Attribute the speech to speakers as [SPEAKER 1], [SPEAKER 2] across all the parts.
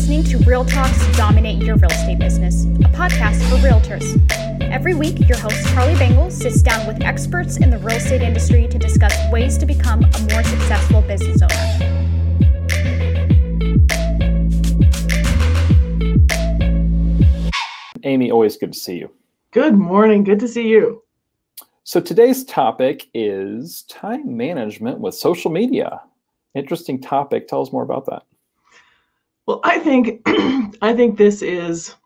[SPEAKER 1] listening to Real Talks Dominate Your Real Estate Business, a podcast for realtors. Every week, your host Charlie Bangle sits down with experts in the real estate industry to discuss ways to become a more successful business owner.
[SPEAKER 2] Amy, always good to see you.
[SPEAKER 3] Good morning. Good to see you.
[SPEAKER 2] So today's topic is time management with social media. Interesting topic. Tell us more about that.
[SPEAKER 3] Well, I think I think this is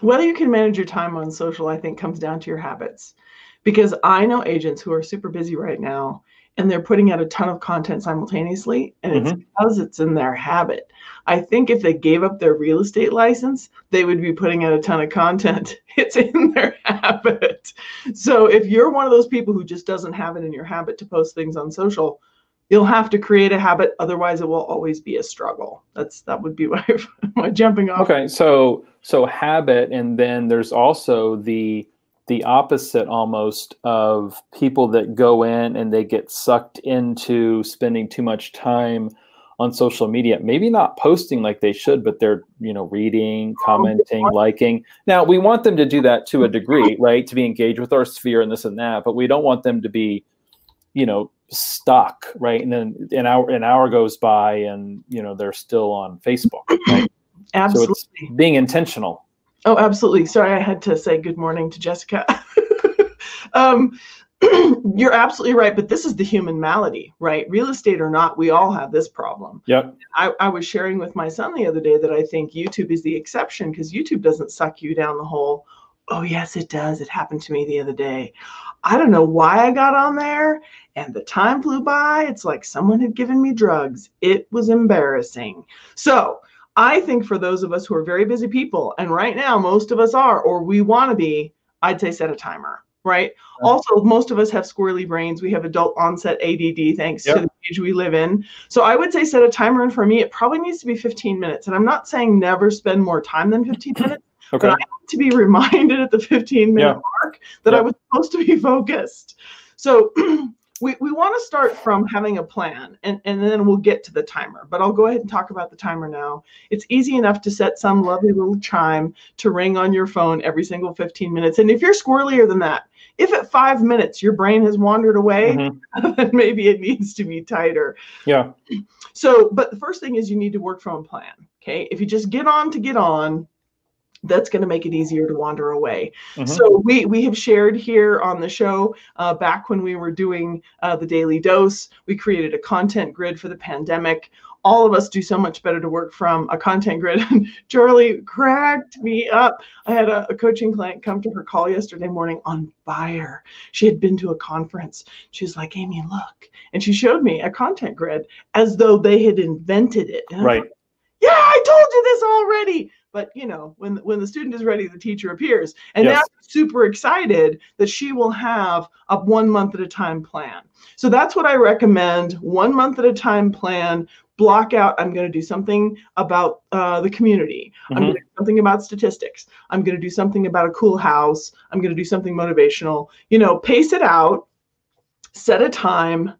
[SPEAKER 3] whether you can manage your time on social, I think comes down to your habits. Because I know agents who are super busy right now and they're putting out a ton of content simultaneously and it's mm-hmm. because it's in their habit i think if they gave up their real estate license they would be putting out a ton of content it's in their habit so if you're one of those people who just doesn't have it in your habit to post things on social you'll have to create a habit otherwise it will always be a struggle. That's that would be my, my jumping off.
[SPEAKER 2] Okay so so habit and then there's also the the opposite almost of people that go in and they get sucked into spending too much time on social media. Maybe not posting like they should but they're you know reading commenting liking. Now we want them to do that to a degree right? To be engaged with our sphere and this and that but we don't want them to be you know stuck right and then an hour an hour goes by and you know they're still on facebook right?
[SPEAKER 3] absolutely
[SPEAKER 2] so being intentional
[SPEAKER 3] Oh, absolutely. Sorry, I had to say good morning to Jessica. um, you're absolutely right, but this is the human malady, right? Real estate or not, we all have this problem.
[SPEAKER 2] Yep.
[SPEAKER 3] I, I was sharing with my son the other day that I think YouTube is the exception because YouTube doesn't suck you down the hole. Oh, yes, it does. It happened to me the other day. I don't know why I got on there and the time flew by. It's like someone had given me drugs. It was embarrassing. So, I think for those of us who are very busy people, and right now most of us are, or we want to be, I'd say set a timer, right? Also, most of us have squirrely brains. We have adult onset ADD thanks yep. to the age we live in. So I would say set a timer, and for me, it probably needs to be 15 minutes. And I'm not saying never spend more time than 15 minutes. Okay. But I have to be reminded at the 15 minute yeah. mark that yeah. I was supposed to be focused. So we, we want to start from having a plan and, and then we'll get to the timer but i'll go ahead and talk about the timer now. It's easy enough to set some lovely little chime to ring on your phone every single 15 minutes and if you're squirrelier than that if at five minutes your brain has wandered away mm-hmm. then maybe it needs to be tighter.
[SPEAKER 2] Yeah.
[SPEAKER 3] So but the first thing is you need to work from a plan okay? If you just get on to get on that's going to make it easier to wander away. Mm-hmm. So we we have shared here on the show uh, back when we were doing uh, the daily dose. We created a content grid for the pandemic. All of us do so much better to work from a content grid. Charlie cracked me up. I had a, a coaching client come to her call yesterday morning on fire. She had been to a conference. She was like, Amy, look, and she showed me a content grid as though they had invented it.
[SPEAKER 2] right.
[SPEAKER 3] yeah, I told you this already but you know when when the student is ready the teacher appears. And yes. now super excited that she will have a one month at a time plan. So that's what i recommend one month at a time plan block out i'm going to do something about uh, the community. Mm-hmm. i'm going to do something about statistics. I'm going to do something about a cool house. I'm going to do something motivational. You know pace it out set a time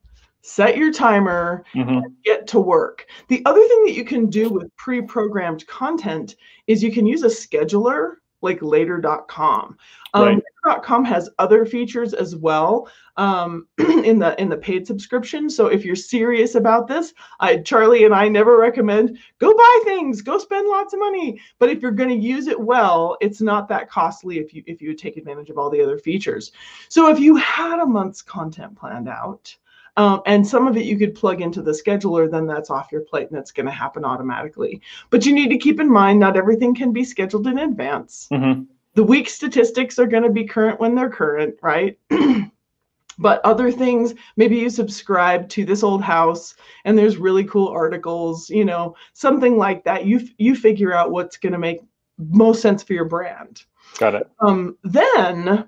[SPEAKER 3] set your timer mm-hmm. get to work. The other thing that you can do with pre-programmed content is you can use a scheduler like later.com um, right. later.com has other features as well um, in the in the paid subscription. So if you're serious about this I, charlie and i never recommend go buy things go spend lots of money. But if you're going to use it well it's not that costly if you if you take advantage of all the other features. So if you had a month's content planned out um, and some of it you could plug into the scheduler, then that's off your plate and it's going to happen automatically. But you need to keep in mind not everything can be scheduled in advance. Mm-hmm. The week statistics are going to be current when they're current, right? but other things maybe you subscribe to this old house and there's really cool articles you know something like that you you figure out what's going to make most sense for your brand
[SPEAKER 2] got it
[SPEAKER 3] um, then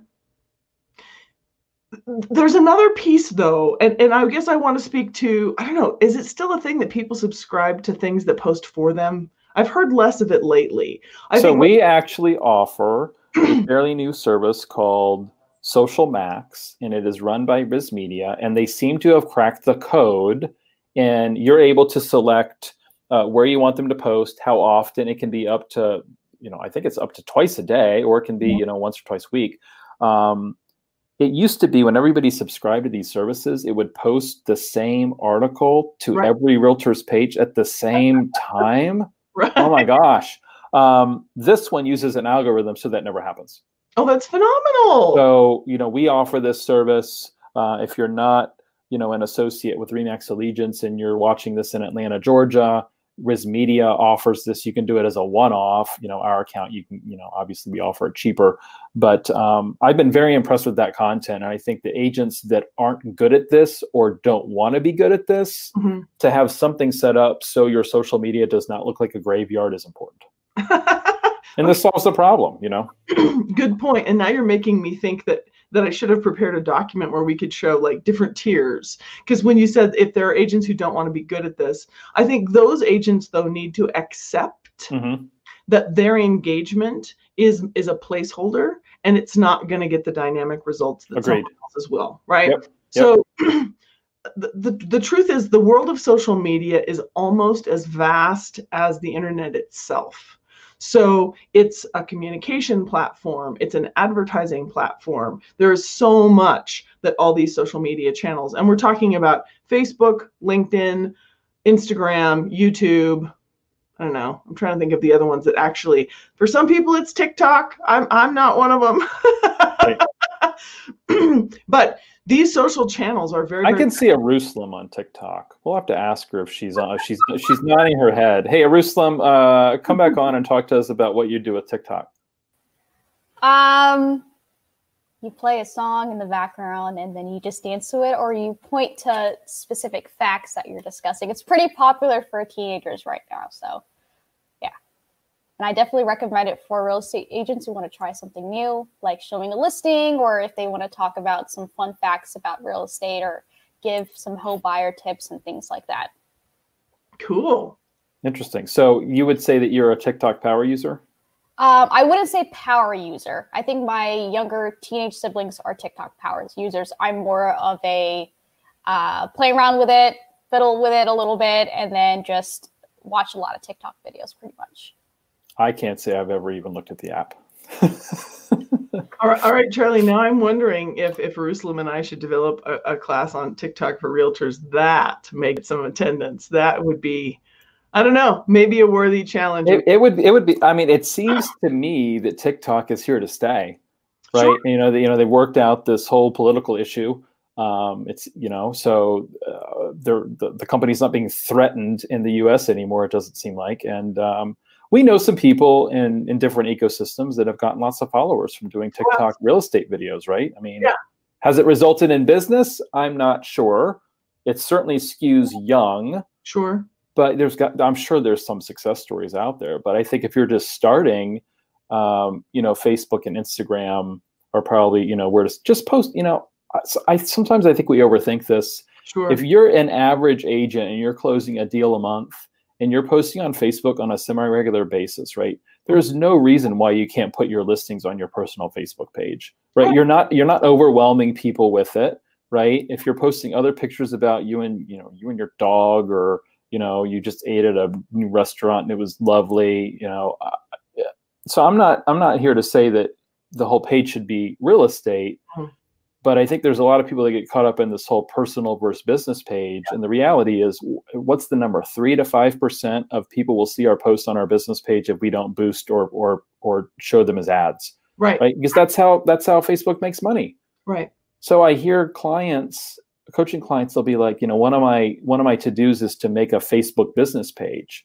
[SPEAKER 3] there's another piece though and, and i guess i want to speak to i don't know is it still a thing that people subscribe to things that post for them i've heard less of it lately
[SPEAKER 2] I so we actually offer a fairly new service called social max and it is run by Biz RISMedia and they seem to have cracked the code and you're able to select uh, where you want them to post, how often. It can be up to, you know, I think it's up to twice a day, or it can be, you know, once or twice a week. Um, it used to be when everybody subscribed to these services, it would post the same article to
[SPEAKER 3] Right.
[SPEAKER 2] every realtor's page at the same time.
[SPEAKER 3] Right.
[SPEAKER 2] Oh my gosh. Um, this one uses an algorithm, so that never happens.
[SPEAKER 3] Oh, that's phenomenal.
[SPEAKER 2] So, you know, we offer this service. Uh, if you're not, you know, an associate with Remax Allegiance and you're watching this in Atlanta, Georgia, RISMedia offers this. You can do it as a one-off. You know, our account, you can, you know, obviously we offer it cheaper. But um, I've been very impressed with that content. And I think the agents that aren't good at this or don't want to be good at this,
[SPEAKER 3] Mhm.
[SPEAKER 2] to have something set up so your social media does not look like a graveyard is important. And this solves the problem, you know?
[SPEAKER 3] Good point. And now you're making me think that that I should have prepared a document where we could show like different tiers. Because when you said if there are agents who don't want to be good at this, I think those agents though need to accept
[SPEAKER 2] Mhm.
[SPEAKER 3] that their engagement is is a placeholder and it's not going to get the dynamic results that
[SPEAKER 2] Agreed.
[SPEAKER 3] someone else's will, right?
[SPEAKER 2] Yep,
[SPEAKER 3] So the, the the truth is the world of social media is almost as vast as the internet itself. So it's a communication platform, it's an advertising platform. There's so much that all these social media channels, and we're talking about Facebook, LinkedIn, Instagram, YouTube. I don't know. I'm trying to think of the other ones that actually, for some people, it's TikTok. I'm I'm not one of them. but these social channels are very.
[SPEAKER 2] I
[SPEAKER 3] very
[SPEAKER 2] can see a Ruslam on TikTok. We'll have to ask her if she's on. If she's she's nodding her head. Hey, Ruslam, uh, come back on and talk to us about what you do with TikTok.
[SPEAKER 1] Um, you play a song in the background and then you just dance to it, or you point to specific facts that you're discussing. It's pretty popular for teenagers right now. So, yeah. And I definitely recommend it for real estate agents who want to try something new, like showing a listing, or if they want to talk about some fun facts about real estate or give some home buyer tips and things like that.
[SPEAKER 3] cool.
[SPEAKER 2] Interesting. So you would say that you're a TikTok power user?
[SPEAKER 1] Um, I wouldn't say power user. I think my younger teenage siblings are TikTok power users. I'm more of a uh, play around with it, fiddle with it a little bit, and then just watch a lot of TikTok videos pretty much.
[SPEAKER 2] I can't say I've ever even looked at the app.
[SPEAKER 3] All right, all right, Charlie. Now I'm wondering if if Ruslam and I should develop a, a class on TikTok for realtors that make some attendance. That would be, I don't know, maybe a worthy challenge.
[SPEAKER 2] it, it would it would be. I mean, it seems to me that TikTok is here to stay, right?
[SPEAKER 3] Sure.
[SPEAKER 2] You know, they, you know, they worked out this whole political issue. Um, it's you know, so uh, they're, the the company's not being threatened in the U.S. anymore. It doesn't seem like, and um, we know some people in in different ecosystems that have gotten lots of followers from doing TikTok real estate videos, right? I mean,
[SPEAKER 3] Yeah.
[SPEAKER 2] has it resulted in business? I'm not sure. It certainly skews young
[SPEAKER 3] sure.
[SPEAKER 2] but there's got i'm sure there's some success stories out there but i think if you're just starting um, you know facebook and instagram are probably you know where to just post you know I, I sometimes i think we overthink this
[SPEAKER 3] Sure.
[SPEAKER 2] if you're an average agent and you're closing a deal a month and you're posting on facebook on a semi-regular basis right? There's no reason why you can't put your listings on your personal facebook page right? You're not you're not overwhelming people with it right? If you're posting other pictures about you and you know you and your dog or you know you just ate at a new restaurant and it was lovely you know so i'm not i'm not here to say that the whole page should be real estate
[SPEAKER 3] Mhm.
[SPEAKER 2] But i think there's a lot of people that get caught up in this whole personal versus business page and the reality is what's the number 3 to 5% of people will see our post on our business page if we don't boost or or or show them as ads
[SPEAKER 3] right.
[SPEAKER 2] right because that's how that's how facebook makes money
[SPEAKER 3] Right.
[SPEAKER 2] so I hear clients, coaching clients, they'll be like, you know, one of my one of my to dos is to make a Facebook business page.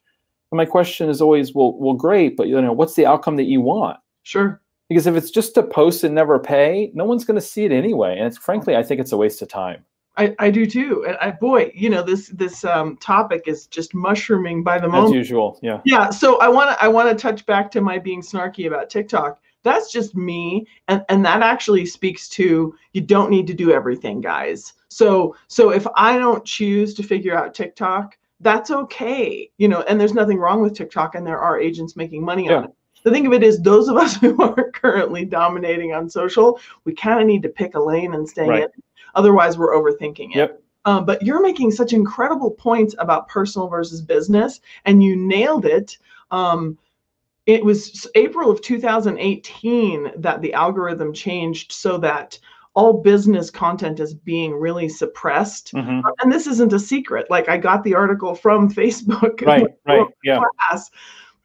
[SPEAKER 2] And my question is always, well, well, great, but you know, what's the outcome that you want?
[SPEAKER 3] Sure.
[SPEAKER 2] Because if it's just to post and never pay, no one's going to see it anyway. And it's frankly, I think it's a waste of time.
[SPEAKER 3] I, I do too. And I boy, you know, this this um, topic is just mushrooming by the moment.
[SPEAKER 2] As usual, yeah.
[SPEAKER 3] Yeah, so I want to I want to touch back to my being snarky about TikTok. That's just me, and and that actually speaks to you don't need to do everything, guys. So so if I don't choose to figure out TikTok, that's okay, you know. And there's nothing wrong with TikTok, and there are agents making money on it. The thing of it is, those of us who are currently dominating on social, we kind of need to pick a lane and stay
[SPEAKER 2] Right.
[SPEAKER 3] in. Otherwise, we're overthinking it.
[SPEAKER 2] Yep.
[SPEAKER 3] Um, but you're making such incredible points about personal versus business, and you nailed it. Um, it was April of 2018 that the algorithm changed so that all business content is being really suppressed.
[SPEAKER 2] Mhm.
[SPEAKER 3] And this isn't a secret. Like I got the article from Facebook.
[SPEAKER 2] Right, right, yeah.
[SPEAKER 3] class.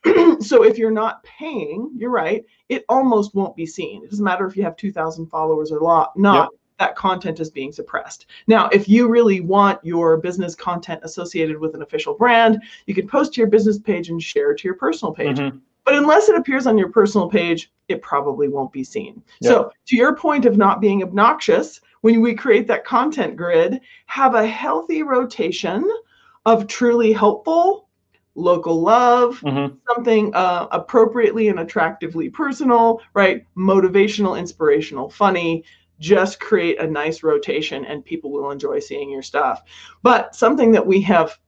[SPEAKER 3] so if you're not paying, you're right, it almost won't be seen. It doesn't matter if you have 2,000 followers or not. not. That content is being suppressed. Now, if you really want your business content associated with an official brand, you can post to your business page and share to your personal page.
[SPEAKER 2] Mhm.
[SPEAKER 3] But unless it appears on your personal page, it probably won't be seen. So, to your point of not being obnoxious, when we create that content grid, have a healthy rotation of truly helpful, local love,
[SPEAKER 2] Mhm.
[SPEAKER 3] something uh, appropriately and attractively personal, right? Motivational, inspirational, funny. Just create a nice rotation and people will enjoy seeing your stuff. But something that we have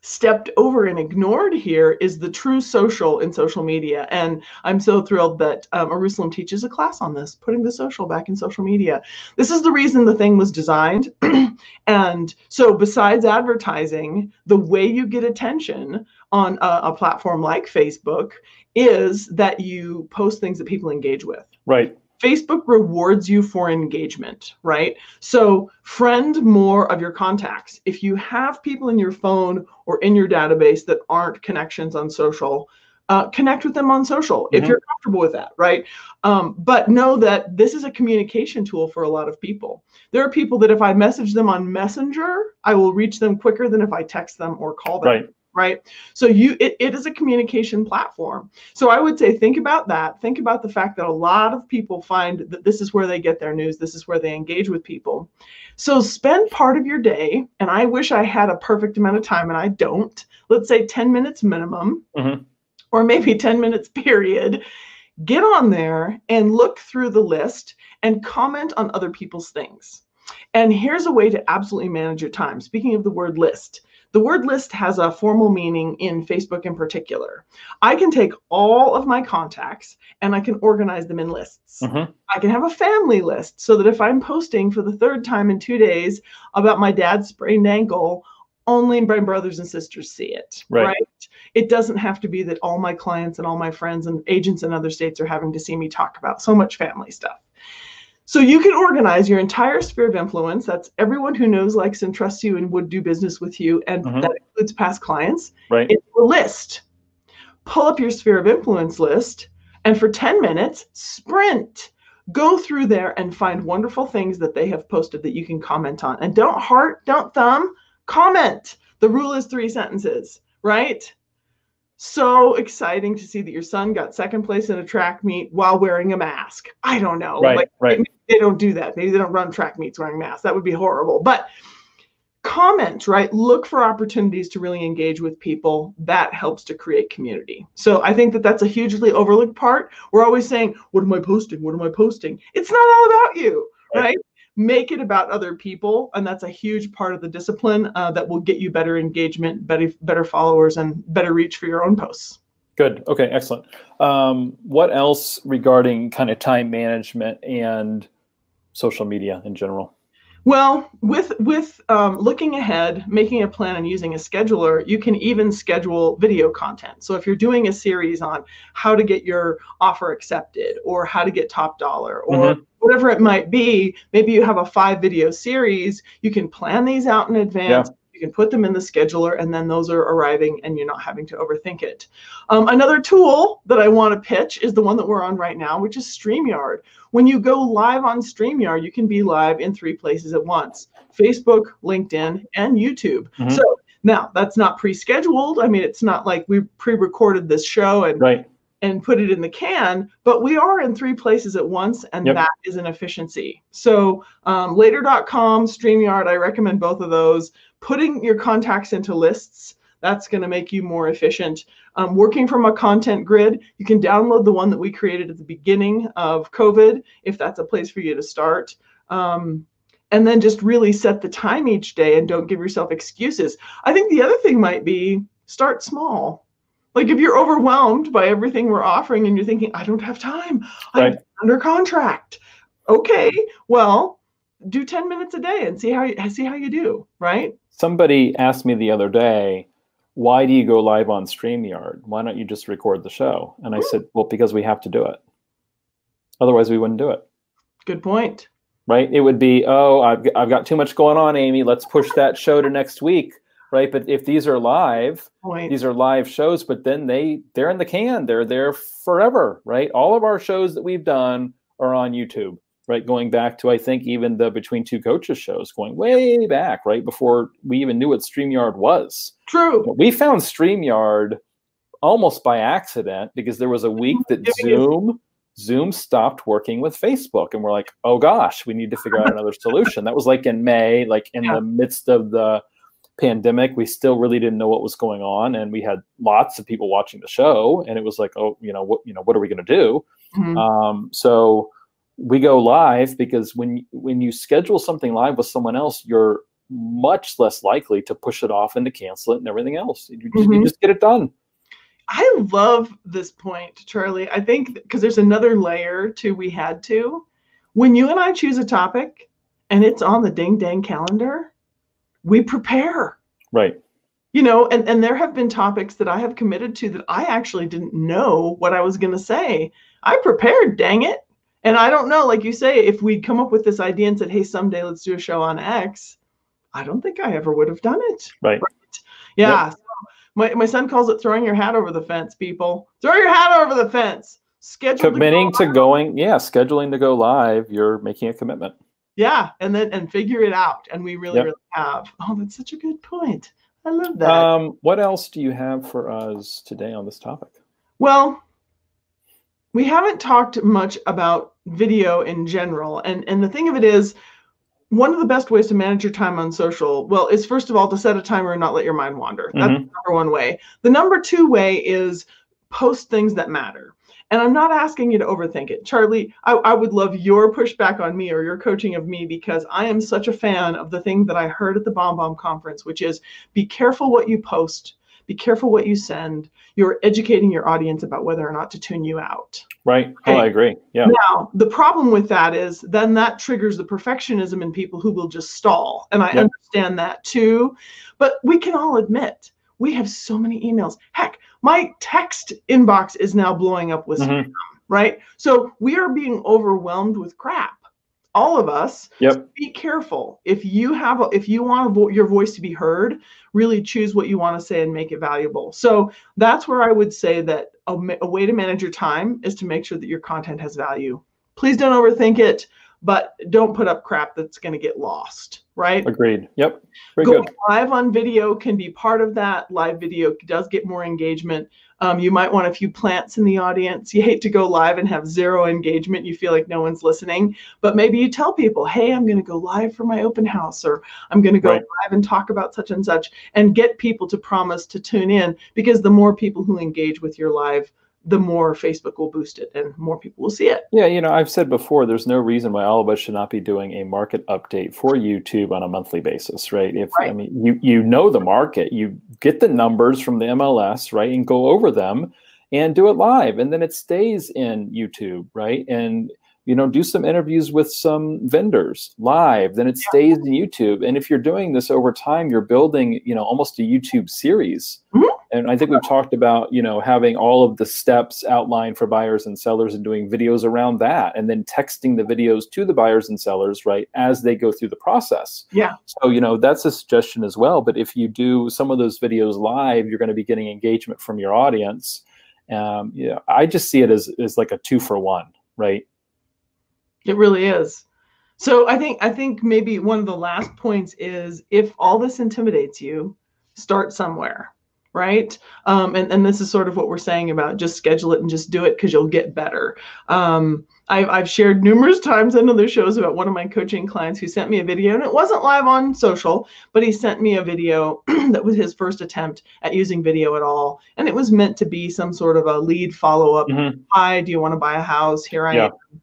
[SPEAKER 3] stepped over and ignored here is the true social in social media. And I'm so thrilled that um, Jerusalem teaches a class on this, putting the social back in social media. This is the reason the thing was designed. and so, besides advertising, the way you get attention on a, a platform like Facebook is that you post things that people engage with.
[SPEAKER 2] Right.
[SPEAKER 3] Facebook rewards you for engagement, right? So, friend more of your contacts. If you have people in your phone or in your database that aren't connections on social, uh, connect with them on social if
[SPEAKER 2] Mhm.
[SPEAKER 3] you're comfortable with that, right? Um, but know that this is a communication tool for a lot of people. There are people that if I message them on Messenger, I will reach them quicker than if I text them or call them
[SPEAKER 2] Right.
[SPEAKER 3] Right? So you it, it is a communication platform. So i would say think about that. Think about the fact that a lot of people find that this is where they get their news. This is where they engage with people. So spend part of your day and i wish i had a perfect amount of time and i don't. Let's say 10 minutes minimum
[SPEAKER 2] Mhm.
[SPEAKER 3] or maybe 10 minutes period. Get on there and look through the list and comment on other people's things. And here's a way to absolutely manage your time. Speaking of the word list the word list has a formal meaning in Facebook in particular. I can take all of my contacts and I can organize them in lists.
[SPEAKER 2] Mhm.
[SPEAKER 3] I can have a family list so that if I'm posting for the third time in two days about my dad's sprained ankle, only my brothers and sisters see it.
[SPEAKER 2] Right.
[SPEAKER 3] It doesn't have to be that all my clients and all my friends and agents in other states are having to see me talk about so much family stuff. So you can organize your entire sphere of influence. That's everyone who knows, likes, and trusts you and would do business with you. And
[SPEAKER 2] Mhm.
[SPEAKER 3] that includes past clients
[SPEAKER 2] Right.
[SPEAKER 3] into a list. Pull up your sphere of influence list and for 10 minutes, sprint. Go through there and find wonderful things that they have posted that you can comment on. And don't heart, don't thumb, comment. The rule is three sentences, right? So exciting to see that your son got second place in a track meet while wearing a mask. I don't know.
[SPEAKER 2] Right.
[SPEAKER 3] Like,
[SPEAKER 2] right.
[SPEAKER 3] they don't do that. Maybe they don't run track meets wearing masks. That would be horrible. But comment, right? Look for opportunities to really engage with people. That helps to create community. So I think that that's a hugely overlooked part. We're always saying, What am I posting? What am I posting? It's not all about you,
[SPEAKER 2] Right.
[SPEAKER 3] Make it about other people. And that's a huge part of the discipline uh, that will get you better engagement, better, better followers, and better reach for your own posts.
[SPEAKER 2] Good. Okay. Excellent. Um, what else regarding kind of time management and social media in general?
[SPEAKER 3] Well, with with um, looking ahead, making a plan, and using a scheduler, you can even schedule video content. So if you're doing a series on how to get your offer accepted, or how to get top dollar, or whatever it might be, maybe you have a five video series. You can plan these out in advance. You can put them in the scheduler, and then those are arriving, and you're not having to overthink it. Um, another tool that I want to pitch is the one that we're on right now, which is StreamYard. When you go live on StreamYard, you can be live in three places at once Facebook, LinkedIn, and YouTube.
[SPEAKER 2] Mhm.
[SPEAKER 3] So now that's not pre scheduled. I mean, it's not like we pre recorded this show and,
[SPEAKER 2] Right.
[SPEAKER 3] And put it in the can, but we are in three places at once, and
[SPEAKER 2] Yep.
[SPEAKER 3] that is an efficiency. So um, later.com, StreamYard, I recommend both of those. Putting your contacts into lists. That's going to make you more efficient. Um, working from a content grid, you can download the one that we created at the beginning of COVID, if that's a place for you to start. Um, and then just really set the time each day and don't give yourself excuses. I think the other thing might be start small. Like if you're overwhelmed by everything we're offering and you're thinking, I don't have time, I'm under contract. Okay, well, do 10 minutes a day and see how you see how you do, right?
[SPEAKER 2] Somebody asked me the other day, why do you go live on StreamYard? Why don't you just record the show? And I hmm. said, well, because we have to do it. Otherwise, we wouldn't do it.
[SPEAKER 3] Good point.
[SPEAKER 2] Right? It would be, oh, I've, I've got too much going on, Amy. Let's push that show to next week. Right. But if these are live,
[SPEAKER 3] Point.
[SPEAKER 2] these are live shows, but then they they're in the can. They're there forever. Right. All of our shows that we've done are on YouTube. Right. Going back to I think even the Between Two Coaches shows, going way back, right before we even knew what StreamYard was.
[SPEAKER 3] True.
[SPEAKER 2] We found StreamYard almost by accident because there was a week that Zoom Zoom stopped working with Facebook and we're like, "Oh gosh, we need to figure out another solution." That was like in May, like in
[SPEAKER 3] Yeah.
[SPEAKER 2] the midst of the pandemic, we still really didn't know what was going on and we had lots of people watching the show and it was like, "Oh, you know, what you know, what are we going to do?"
[SPEAKER 3] Mhm.
[SPEAKER 2] Um, so we go live because when when you schedule something live with someone else, you're much less likely to push it off and to cancel it and everything else. You, just- you just get it done.
[SPEAKER 3] I love this point, Charlie. I think because there's another layer to we had to. When you and I choose a topic and it's on the ding dang calendar, we prepare.
[SPEAKER 2] Right.
[SPEAKER 3] You know, and, and there have been topics that I have committed to that I actually didn't know what I was going to say. I prepared, dang it. And I don't know, like you say, if we'd come up with this idea and said, hey, someday let's do a show on X, I don't think I ever would have done it.
[SPEAKER 2] Right.
[SPEAKER 3] Yeah. So my, my son calls it throwing your hat over the fence, people. Throw your hat over the fence. Schedule
[SPEAKER 2] Committing
[SPEAKER 3] go
[SPEAKER 2] to going, yeah, scheduling to go live, you're making a commitment.
[SPEAKER 3] Yeah, and then and figure it out. And we really,
[SPEAKER 2] Yep.
[SPEAKER 3] really have. Oh, that's such a good point. I love that.
[SPEAKER 2] Um, what else do you have for us today on this topic?
[SPEAKER 3] Well, we haven't talked much about video in general. And and the thing of it is, one of the best ways to manage your time on social, well, is first of all to set a timer and not let your mind wander. That's the number one way. The number two way is post things that matter. And I'm not asking you to overthink it. Charlie, I, I would love your pushback on me or your coaching of me because I am such a fan of the thing that I heard at the BombBomb conference, which is be careful what you post, be careful what you send. You're educating your audience about whether or not to tune you out.
[SPEAKER 2] Right. Oh, I agree. Yeah.
[SPEAKER 3] Now, the problem with that is then that triggers the perfectionism in people who will just stall. And I understand that too. But we can all admit we have so many emails. Heck, my text inbox is now blowing up with
[SPEAKER 2] Mhm.
[SPEAKER 3] spam, right? So we are being overwhelmed with crap. All of us.
[SPEAKER 2] Yep.
[SPEAKER 3] Be careful. If you have, a, if you want vo- your voice to be heard, really choose what you want to say and make it valuable. So that's where I would say that a, a way to manage your time is to make sure that your content has value. Please don't overthink it, but don't put up crap that's going to get lost, right?
[SPEAKER 2] Agreed. Yep. Very
[SPEAKER 3] Going
[SPEAKER 2] good.
[SPEAKER 3] live on video can be part of that. Live video does get more engagement. Um, you might want a few plants in the audience. You hate to go live and have zero engagement. You feel like no one's listening, but maybe you tell people, "Hey, I'm going to go live for my open house," or "I'm going to go
[SPEAKER 2] Right.
[SPEAKER 3] live and talk about such and such," and get people to promise to tune in. Because the more people who engage with your live, the more Facebook will boost it, and more people will see it.
[SPEAKER 2] Yeah, you know, I've said before, there's no reason why all of us should not be doing a market update for YouTube on a monthly basis, right? If I mean, you you know the market, you get the numbers from the MLS, right, and go over them and do it live, and then it stays in YouTube, right? And you know, do some interviews with some vendors live, then it stays in YouTube. And if you're doing this over time, you're building, you know, almost a YouTube series.
[SPEAKER 3] Mhm.
[SPEAKER 2] And I think we've talked about, you know, having all of the steps outlined for buyers and sellers and doing videos around that and then texting the videos to the buyers and sellers, right, as they go through the process.
[SPEAKER 3] Yeah.
[SPEAKER 2] So, you know, that's a suggestion as well. But if you do some of those videos live, you're going to be getting engagement from your audience. Um, yeah, I just see it as, as like a two for one, right?
[SPEAKER 3] It really is. So I think I think maybe one of the last points is if all this intimidates you, start somewhere, right? Um, and and this is sort of what we're saying about just schedule it and just do it because you'll get better. Um, I've I've shared numerous times on other shows about one of my coaching clients who sent me a video and it wasn't live on social, but he sent me a video that was his first attempt at using video at all, and it was meant to be some sort of a lead follow up.
[SPEAKER 2] Mhm.
[SPEAKER 3] Hi, do you want to buy a house? Here I
[SPEAKER 2] Yeah.
[SPEAKER 3] am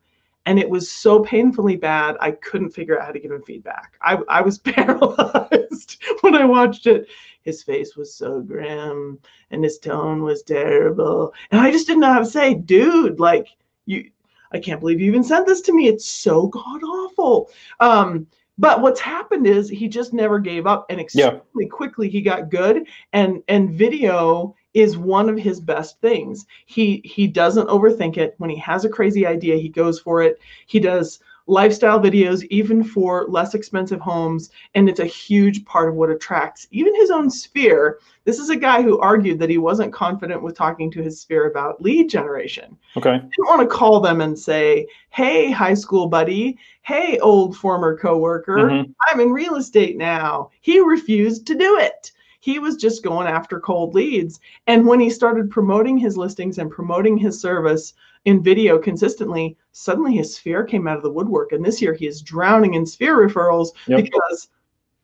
[SPEAKER 3] and it was so painfully bad i couldn't figure out how to give him feedback i, I was paralyzed when i watched it his face was so grim and his tone was terrible and i just didn't know how to say dude like you I can't believe you even sent this to me. It's so god awful. Um, but what's happened is he just never gave up, and extremely yeah. quickly he got good. And and video is one of his best things. He he doesn't overthink it. When he has a crazy idea, he goes for it. He does lifestyle videos, even for less expensive homes. And it's a huge part of what attracts even his own sphere. This is a guy who argued that he wasn't confident with talking to his sphere about lead generation.
[SPEAKER 2] Okay.
[SPEAKER 3] He didn't want to call them and say, hey, high school buddy, hey, old former coworker, mm-hmm. I'm in real estate now. He refused to do it he was just going after cold leads. And when he started promoting his listings and promoting his service in video consistently, suddenly his sphere came out of the woodwork. And this year he is drowning in sphere referrals yep. because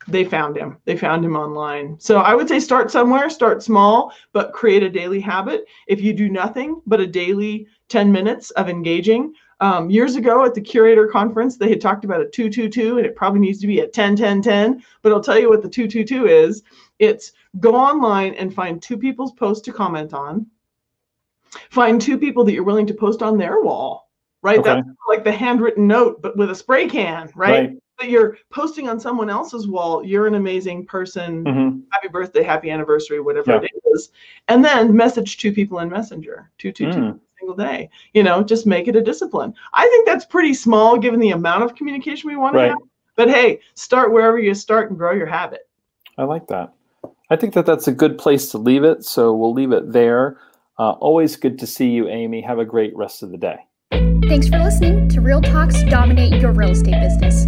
[SPEAKER 3] they found him. They found him online. So I would say start somewhere, start small, but create a daily habit. If you do nothing but a daily 10 minutes of engaging, um, years ago at the Curaytor conference, they had talked about a 222, and it probably needs to be a 10 10 10. But I'll tell you what the 222 is it's go online and find two people's posts to comment on. Find two people that you're willing to post on their wall, right? Okay. That's like the handwritten note, but with a spray can, right? right. But you're posting on someone else's wall. You're an amazing person. Mm-hmm. Happy birthday, happy anniversary, whatever yeah. it is. And then message two people in Messenger, two, two, mm. two single day. You know, just make it a discipline. I think that's pretty small given the amount of communication we want right. to have. But hey, start wherever you start and grow your habit.
[SPEAKER 2] I like that. I think that that's a good place to leave it. So we'll leave it there. Uh, always good to see you, Amy. Have a great rest of the day.
[SPEAKER 1] Thanks for listening to Real Talks Dominate Your Real Estate Business.